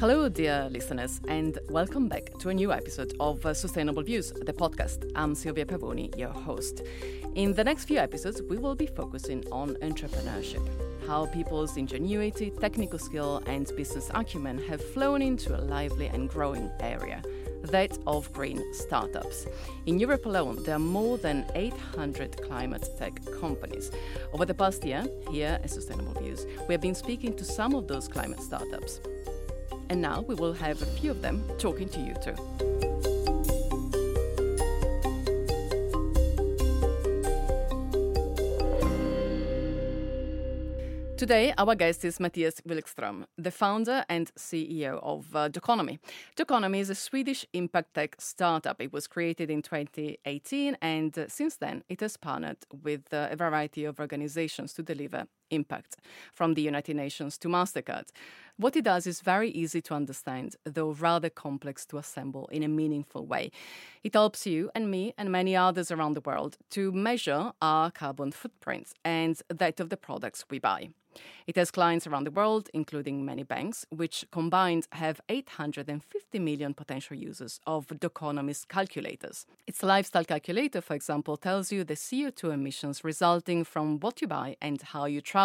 Hello, dear listeners, and welcome back to a new episode of uh, Sustainable Views, the podcast. I'm Silvia Pavoni, your host. In the next few episodes, we will be focusing on entrepreneurship, how people's ingenuity, technical skill, and business acumen have flown into a lively and growing area that of green startups. In Europe alone, there are more than 800 climate tech companies. Over the past year, here at Sustainable Views, we have been speaking to some of those climate startups. And now we will have a few of them talking to you too. Today, our guest is Mathias Wikström, the founder and CEO of uh, Doconomy. Doconomy is a Swedish impact tech startup. It was created in 2018, and uh, since then, it has partnered with uh, a variety of organizations to deliver impact, from the United Nations to MasterCard. What it does is very easy to understand, though rather complex to assemble in a meaningful way. It helps you and me and many others around the world to measure our carbon footprint and that of the products we buy. It has clients around the world, including many banks, which combined have 850 million potential users of Doconomy's calculators. Its lifestyle calculator, for example, tells you the CO2 emissions resulting from what you buy and how you travel.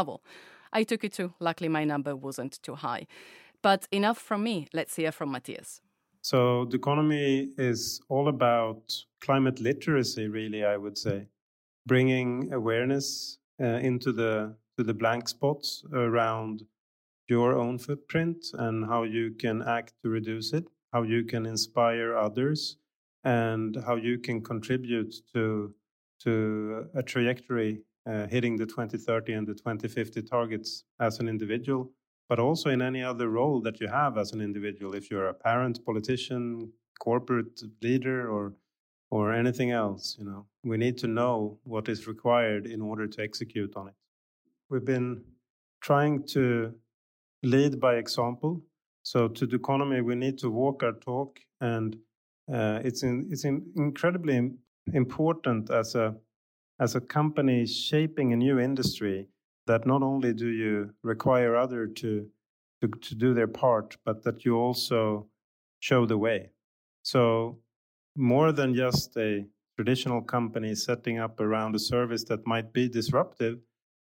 I took it too. Luckily, my number wasn't too high. But enough from me. Let's hear from Mathias. So, Doconomy is all about climate literacy, really, I would say, bringing awareness uh, into the to the blank spots around your own footprint and how you can act to reduce it, how you can inspire others, and how you can contribute to to a trajectory uh, hitting the 2030 and the 2050 targets as an individual, but also in any other role that you have as an individual. If you're a parent, politician, corporate leader, or or anything else, you know, we need to know what is required in order to execute on it. We've been trying to lead by example. So to Doconomy, we need to walk our talk, and uh, it's in, it's in incredibly important as a as a company shaping a new industry that not only do you require other to, to to do their part, but that you also show the way. So more than just a traditional company setting up around a service that might be disruptive,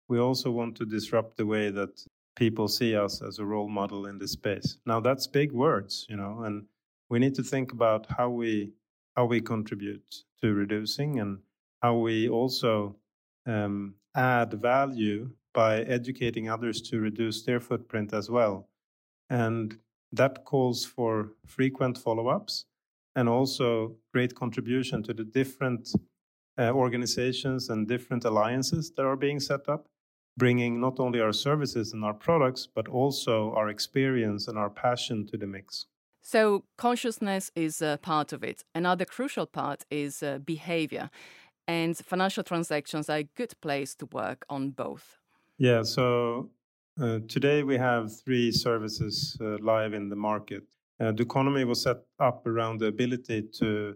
we also want to disrupt the way that people see us as a role model in this space. Now that's big words, you know, and we need to think about how we how we contribute to reducing and how we also um, add value by educating others to reduce their footprint as well. And that calls for frequent follow ups and also great contribution to the different uh, organizations and different alliances that are being set up bringing not only our services and our products, but also our experience and our passion to the mix. So, consciousness is a part of it. Another crucial part is uh, behavior. And financial transactions are a good place to work on both. Yeah, so uh, today we have three services uh, live in the market. Uh, Doconomy was set up around the ability to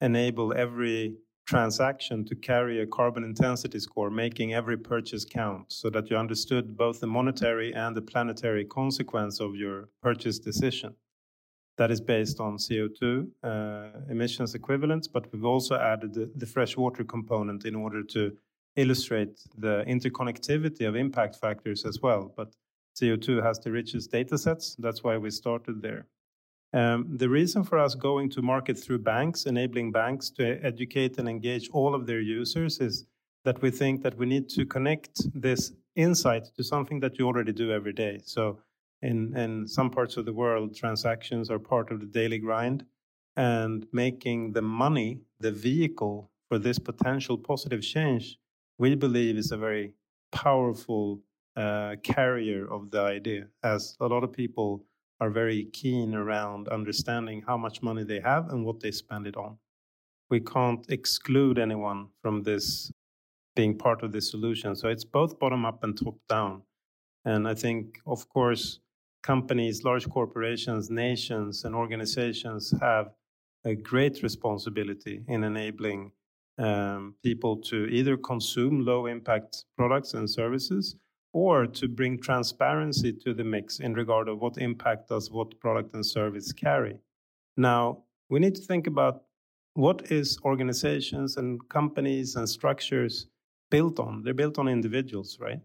enable every transaction to carry a carbon intensity score, making every purchase count so that you understood both the monetary and the planetary consequence of your purchase decision. That is based on CO2 uh, emissions equivalents, but we've also added the, the freshwater component in order to illustrate the interconnectivity of impact factors as well. But CO2 has the richest data sets. That's why we started there. Um, the reason for us going to market through banks, enabling banks to educate and engage all of their users, is that we think that we need to connect this insight to something that you already do every day. So, in, in some parts of the world, transactions are part of the daily grind, and making the money the vehicle for this potential positive change, we believe is a very powerful uh, carrier of the idea, as a lot of people are very keen around understanding how much money they have and what they spend it on. We can't exclude anyone from this being part of the solution. So it's both bottom up and top down. And I think, of course, companies, large corporations, nations, and organizations have a great responsibility in enabling um, people to either consume low impact products and services or to bring transparency to the mix in regard of what impact does what product and service carry. Now, we need to think about what is organizations and companies and structures built on? They're built on individuals, right?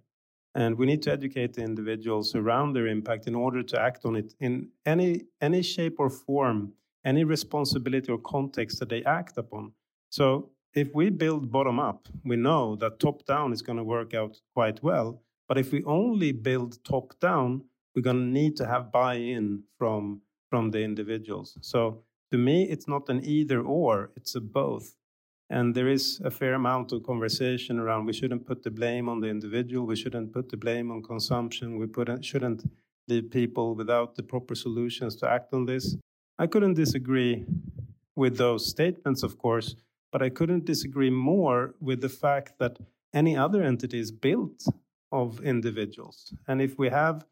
And we need to educate the individuals around their impact in order to act on it in any any shape or form, any responsibility or context that they act upon. So if we build bottom up, we know that top down is going to work out quite well. But if we only build top down, we're going to need to have buy-in from from the individuals. So to me, it's not an either or; it's a both. And there is a fair amount of conversation around we shouldn't put the blame on the individual, we shouldn't put the blame on consumption, we put, shouldn't leave people without the proper solutions to act on this. I couldn't disagree with those statements, of course, but I couldn't disagree more with the fact that any other entity is built of individuals. And if we have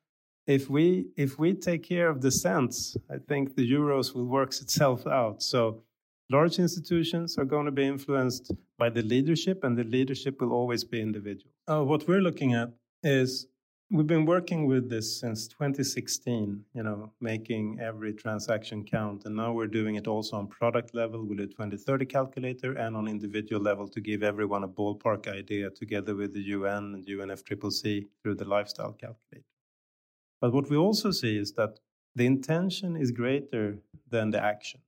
if we if we take care of the cents, I think the euros will work itself out. So large institutions are going to be influenced by the leadership, and the leadership will always be individual. Uh, what we're looking at is we've been working with this since 2016, you know, making every transaction count. And now we're doing it also on product level with a 2030 calculator and on individual level to give everyone a ballpark idea together with the UN and UNFCCC through the lifestyle calculator. But what we also see is that the intention is greater than the action.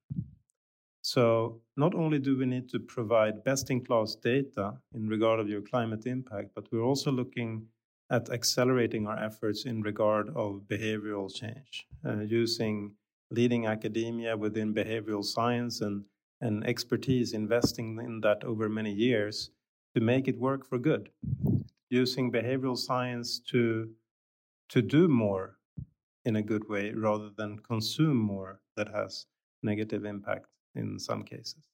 So not only do we need to provide best-in-class data in regard of your climate impact, but we're also looking at accelerating our efforts in regard of behavioral change, uh, using leading academia within behavioral science and, and expertise, investing in that over many years to make it work for good, using behavioral science to to do more in a good way rather than consume more that has negative impact in some cases.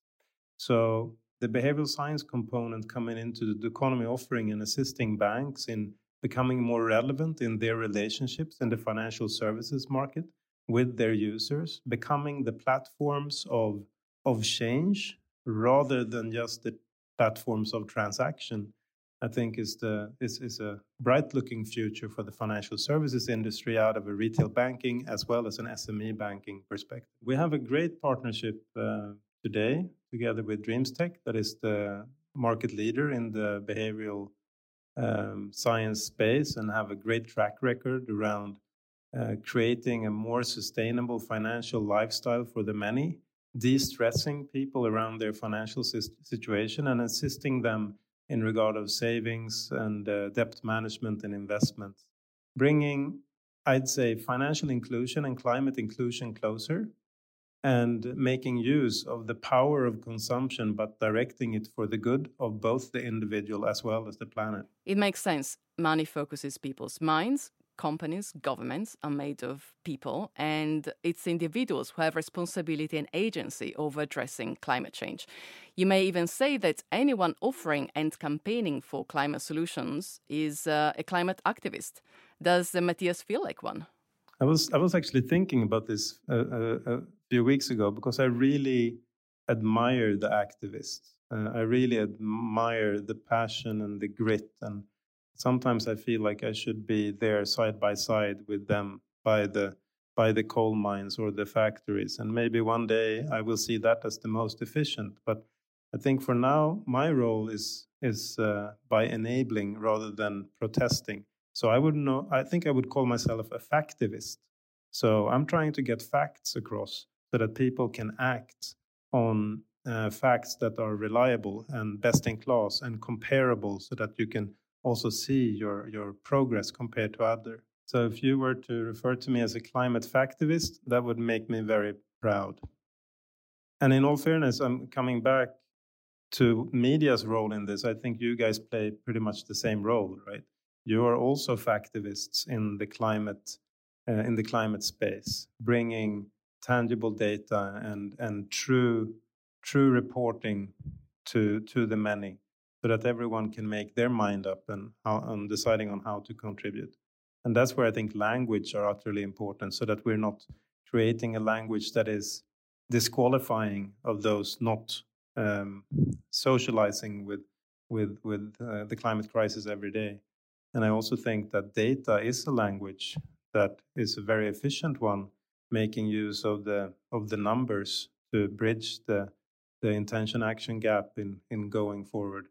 So the behavioral science component coming into Doconomy offering and assisting banks in becoming more relevant in their relationships in the financial services market with their users, becoming the platforms of, of change rather than just the platforms of transaction I think is the is, is a bright looking future for the financial services industry out of a retail banking as well as an SME banking perspective. We have a great partnership uh, today together with DreamsTech, that is the market leader in the behavioral um, science space and have a great track record around uh, creating a more sustainable financial lifestyle for the many, de-stressing people around their financial situation and assisting them in regard of savings and uh, debt management and investment, bringing, I'd say, financial inclusion and climate inclusion closer and making use of the power of consumption, but directing it for the good of both the individual as well as the planet. It makes sense. Money focuses people's minds, companies, governments are made of people, and it's individuals who have responsibility and agency over addressing climate change. You may even say that anyone offering and campaigning for climate solutions is uh, a climate activist. Does uh, Mathias feel like one? I was I was actually thinking about this uh, uh a few weeks ago because I really admire the activists. Uh, I really admire the passion and the grit and sometimes I feel like I should be there side by side with them by the by the coal mines or the factories, and maybe one day I will see that as the most efficient. But I think for now, my role is is uh, by enabling rather than protesting. So I would know. I think I would call myself a factivist. So I'm trying to get facts across so that people can act on uh, facts that are reliable and best in class and comparable, so that you can also see your your progress compared to other. So if you were to refer to me as a climate factivist, that would make me very proud. And in all fairness, I'm coming back to media's role in this. I think you guys play pretty much the same role, right? You are also factivists in the climate uh, in the climate space, bringing tangible data and and true true reporting to to the many so that everyone can make their mind up and how, on deciding on how to contribute. And that's where I think language are utterly important, so that we're not creating a language that is disqualifying of those not um, socializing with with with uh, the climate crisis every day. And I also think that data is a language that is a very efficient one, making use of the of the numbers to bridge the the intention action gap in, in going forward.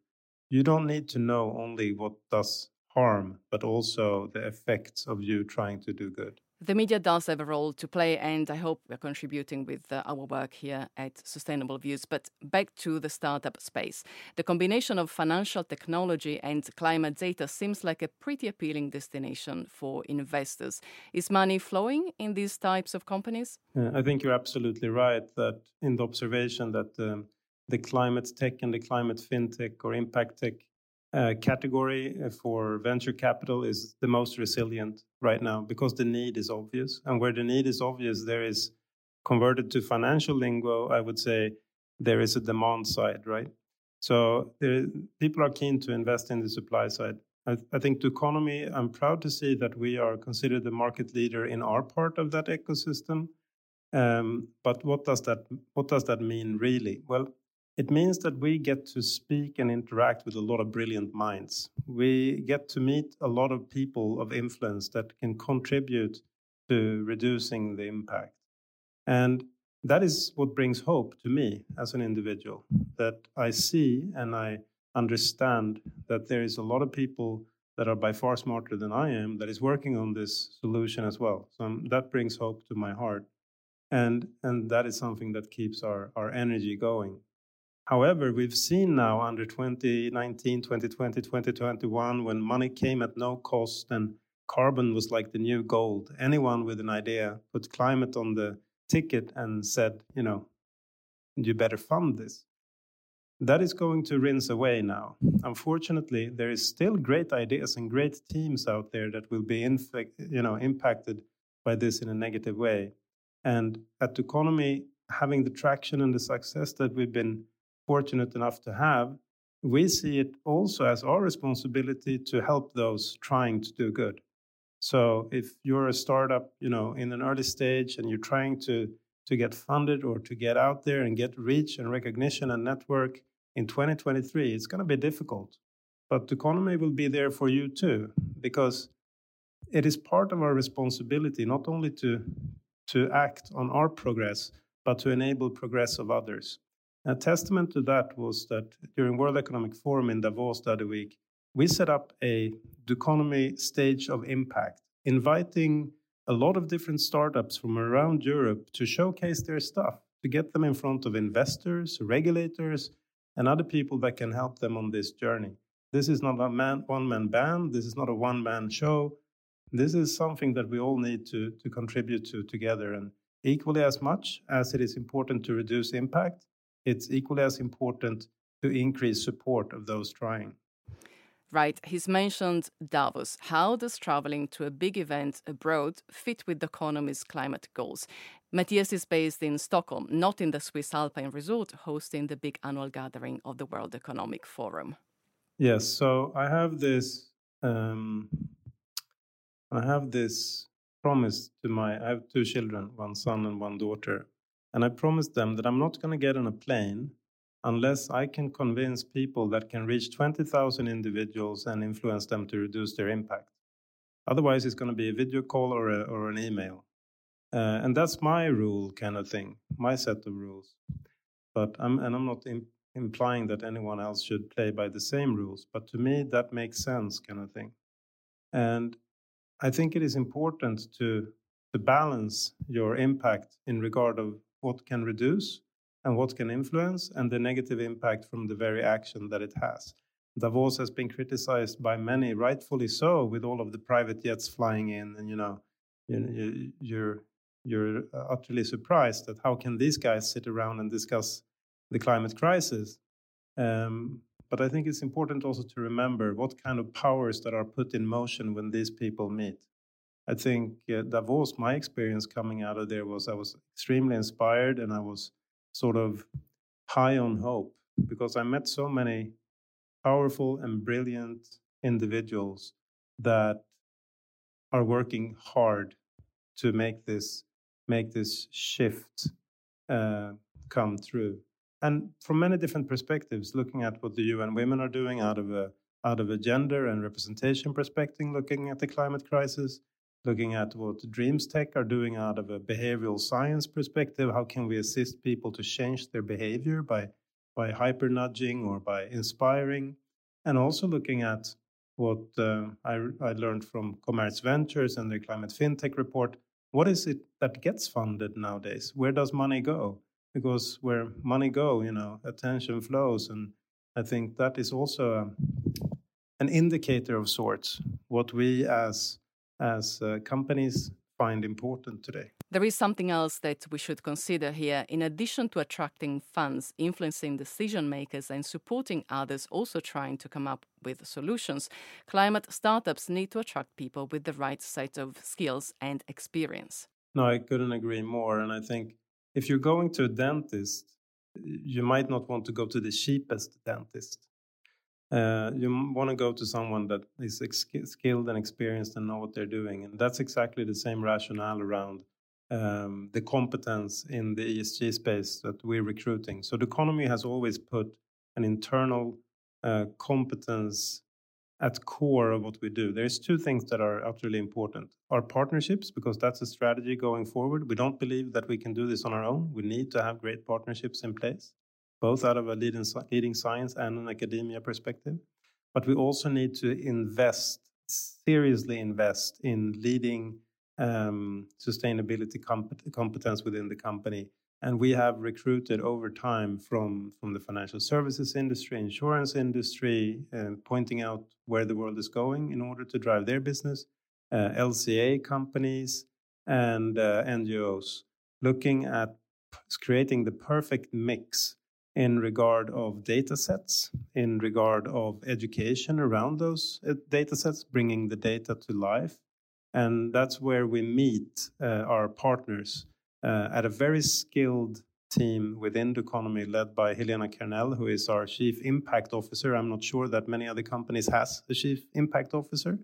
You don't need to know only what does harm, but also the effects of you trying to do good. The media does have a role to play, and I hope we're contributing with uh, our work here at Sustainable Views. But back to the startup space. The combination of financial technology and climate data seems like a pretty appealing destination for investors. Is money flowing in these types of companies? Uh, I think you're absolutely right that in the observation that um, the climate tech and the climate fintech or impact tech uh, category uh, for venture capital is the most resilient right now because the need is obvious. And where the need is obvious, there is converted to financial lingo, I would say there is a demand side, right? So there, people are keen to invest in the supply side. I, I think Doconomy, I'm proud to see that we are considered the market leader in our part of that ecosystem. Um, but what does that what does that mean really? Well, it means that we get to speak and interact with a lot of brilliant minds. We get to meet a lot of people of influence that can contribute to reducing the impact. And that is what brings hope to me as an individual that I see and I understand that there is a lot of people that are by far smarter than I am that is working on this solution as well. So um, that brings hope to my heart. And, and that is something that keeps our, our energy going. However, we've seen now under 2019, 2020, 2021, when money came at no cost and carbon was like the new gold. Anyone with an idea put climate on the ticket and said, you know, you better fund this. That is going to rinse away now. Unfortunately, there is still great ideas and great teams out there that will be you know, impacted by this in a negative way. And at Doconomy, having the traction and the success that we've been fortunate enough to have, we mm-hmm. see it also as our responsibility to help those trying to do good. So if you're a startup, you know, in an early stage and you're trying to to get funded or to get out there and get reach and recognition and network in 2023, it's going to be difficult. But Doconomy will be there for you too, because it is part of our responsibility not only to to act on our progress, but to enable progress of others. A testament to that was that during World Economic Forum in Davos the other week, we set up a Doconomy stage of impact, inviting a lot of different startups from around Europe to showcase their stuff, to get them in front of investors, regulators, and other people that can help them on this journey. This is not a man, one man band, this is not a one man show. This is something that we all need to, to contribute to together. And equally as much as it is important to reduce impact, it's equally as important to increase support of those trying. Right. He's mentioned Davos. How does traveling to a big event abroad fit with Doconomy's climate goals? Mathias is based in Stockholm, not in the Swiss Alpine resort, hosting the big annual gathering of the World Economic Forum. Yes. So I have this. Um, I have this promise to my. I have two children, one son and one daughter, and I promised them that I'm not going to get on a plane unless I can convince people that can reach 20,000 individuals and influence them to reduce their impact. Otherwise, it's going to be a video call or, a, or an email. Uh, and that's my rule kind of thing, my set of rules. But I'm, and I'm not Im- implying that anyone else should play by the same rules, but to me, that makes sense kind of thing. And I think it is important to, to balance your impact in regard of what can reduce and what can influence, and the negative impact from the very action that it has. Davos has been criticized by many, rightfully so, with all of the private jets flying in, and you know, you, you're you're utterly surprised that how can these guys sit around and discuss the climate crisis. Um, but I think it's important also to remember what kind of powers that are put in motion when these people meet. I think uh, was my experience coming out of there was I was extremely inspired and I was sort of high on hope because I met so many powerful and brilliant individuals that are working hard to make this make this shift uh, come through. And from many different perspectives looking at what the UN Women are doing out of a out of a gender and representation perspective, looking at the climate crisis, looking at what Dreams Tech are doing out of a behavioral science perspective. How can we assist people to change their behavior by, by hyper nudging or by inspiring? And also looking at what uh, I, I learned from Commerz Ventures and their climate fintech report. What is it that gets funded nowadays? Where does money go? Because where money go, you know, attention flows, and I think that is also a, um, an indicator of sorts. What we as as uh, companies find important today. There is something else that we should consider here. In addition to attracting funds, influencing decision makers, and supporting others also trying to come up with solutions, climate startups need to attract people with the right set of skills and experience. No, I couldn't agree more. And I think if you're going to a dentist, you might not want to go to the cheapest dentist. Uh, you want to go to someone that is skilled and experienced and know what they're doing. And that's exactly the same rationale around um, the competence in the ESG space that we're recruiting. So Doconomy has always put an internal uh, competence at core of what we do. There's two things that are utterly important. Our partnerships, because that's a strategy going forward. We don't believe that we can do this on our own. We need to have great partnerships in place both out of a leading, leading science and an academia perspective. But we also need to invest, seriously invest in leading um, sustainability competence within the company. And we have recruited over time from, from the financial services industry, insurance industry, uh, pointing out where the world is going in order to drive their business, uh, LCA companies, and uh, NGOs, looking at creating the perfect mix in regard of data sets, in regard of education around those uh, data sets, bringing the data to life. And that's where we meet uh, our partners uh, at a very skilled team within Doconomy led by Helena Kernell, who is our Chief Impact Officer. I'm not sure that many other companies has a Chief Impact Officer,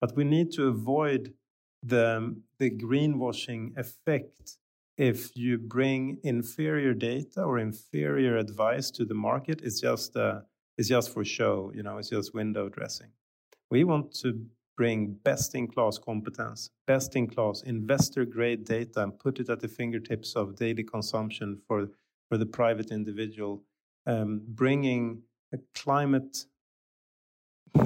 but we need to avoid the, the greenwashing effect if you bring inferior data or inferior advice to the market, it's just uh, it's just for show. You know, it's just window dressing. We want to bring best in class competence, best in class investor grade data, and put it at the fingertips of daily consumption for for the private individual, um, bringing a climate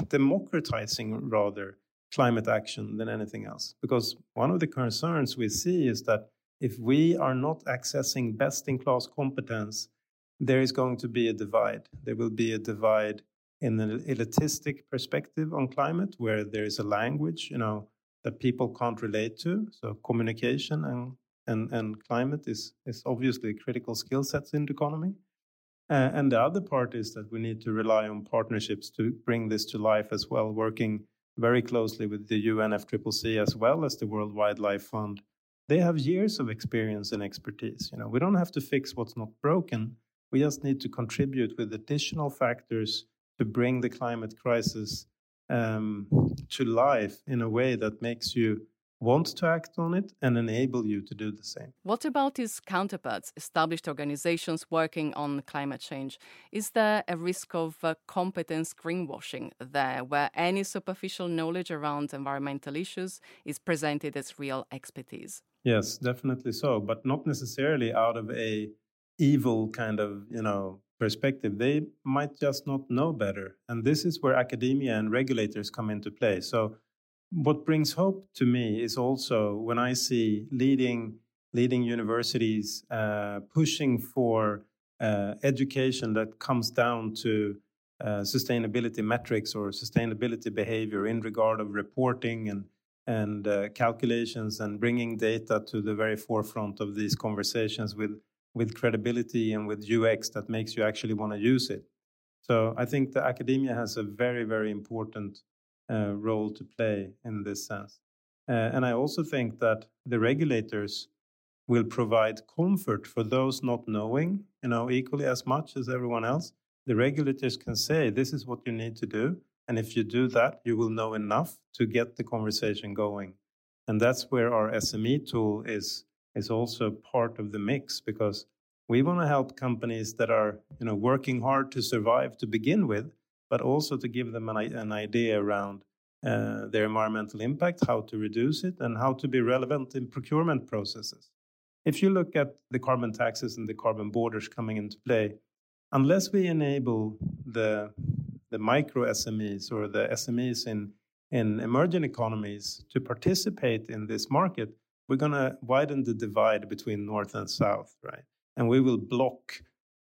democratizing rather climate action than anything else. Because one of the concerns we see is that if we are not accessing best in class competence, there is going to be a divide. There will be a divide in an elitistic perspective on climate, where there is a language, you know, that people can't relate to. So communication and and, and climate is is obviously critical skill sets in Doconomy. Uh, and the other part is that we need to rely on partnerships to bring this to life as well, working very closely with the UNFCCC as well as the World Wildlife Fund they have years of experience and expertise. You know, we don't have to fix what's not broken. We just need to contribute with additional factors to bring the climate crisis um, to life in a way that makes you want to act on it and enable you to do the same. What about his counterparts, established organizations working on climate change? Is there a risk of uh, competence greenwashing there, where any superficial knowledge around environmental issues is presented as real expertise? Yes, definitely so, but not necessarily out of a evil kind of, you know, perspective. They might just not know better. And this is where academia and regulators come into play. So what brings hope to me is also when I see leading leading universities uh, pushing for uh, education that comes down to uh, sustainability metrics or sustainability behavior in regard of reporting and and uh, calculations and bringing data to the very forefront of these conversations with with credibility and with UX that makes you actually want to use it. So I think the academia has a very very important uh, role to play in this sense. Uh, and I also think that the regulators will provide comfort for those not knowing, you know, equally as much as everyone else. The regulators can say, this is what you need to do. And if you do that, you will know enough to get the conversation going. And that's where our SME tool is, is also part of the mix because we want to help companies that are you know, working hard to survive to begin with but also to give them an, an idea around uh, their environmental impact, how to reduce it, and how to be relevant in procurement processes. If you look at the carbon taxes and the carbon borders coming into play, unless we enable the, the micro SMEs or the SMEs in, in emerging economies to participate in this market, we're going to widen the divide between North and South, right? And we will block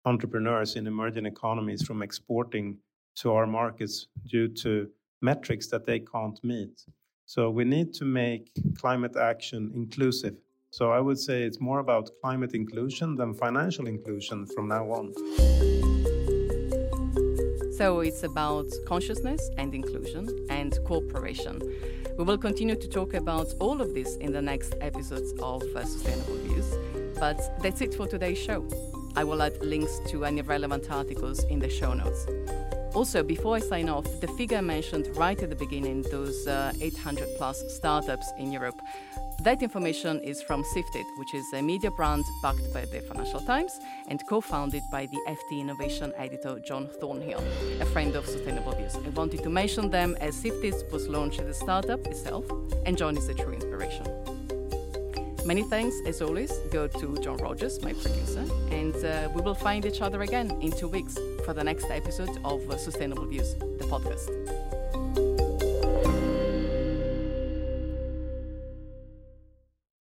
entrepreneurs in emerging economies from exporting to our markets due to metrics that they can't meet. So we need to make climate action inclusive. So I would say it's more about climate inclusion than financial inclusion from now on. So it's about consciousness and inclusion and cooperation. We will continue to talk about all of this in the next episodes of uh, Sustainable Views. But that's it for today's show. I will add links to any relevant articles in the show notes. Also, before I sign off, the figure I mentioned right at the beginning, those uh, 800 plus startups in Europe, that information is from Sifted, which is a media brand backed by the Financial Times and co founded by the FT Innovation editor John Thornhill, a friend of Sustainable Views. I wanted to mention them as Sifted was launched as a startup itself, and John is a true inspiration. Many thanks, as always, go to John Rogers, my producer, and uh, we will find each other again in two weeks for the next episode of Sustainable Views, the podcast.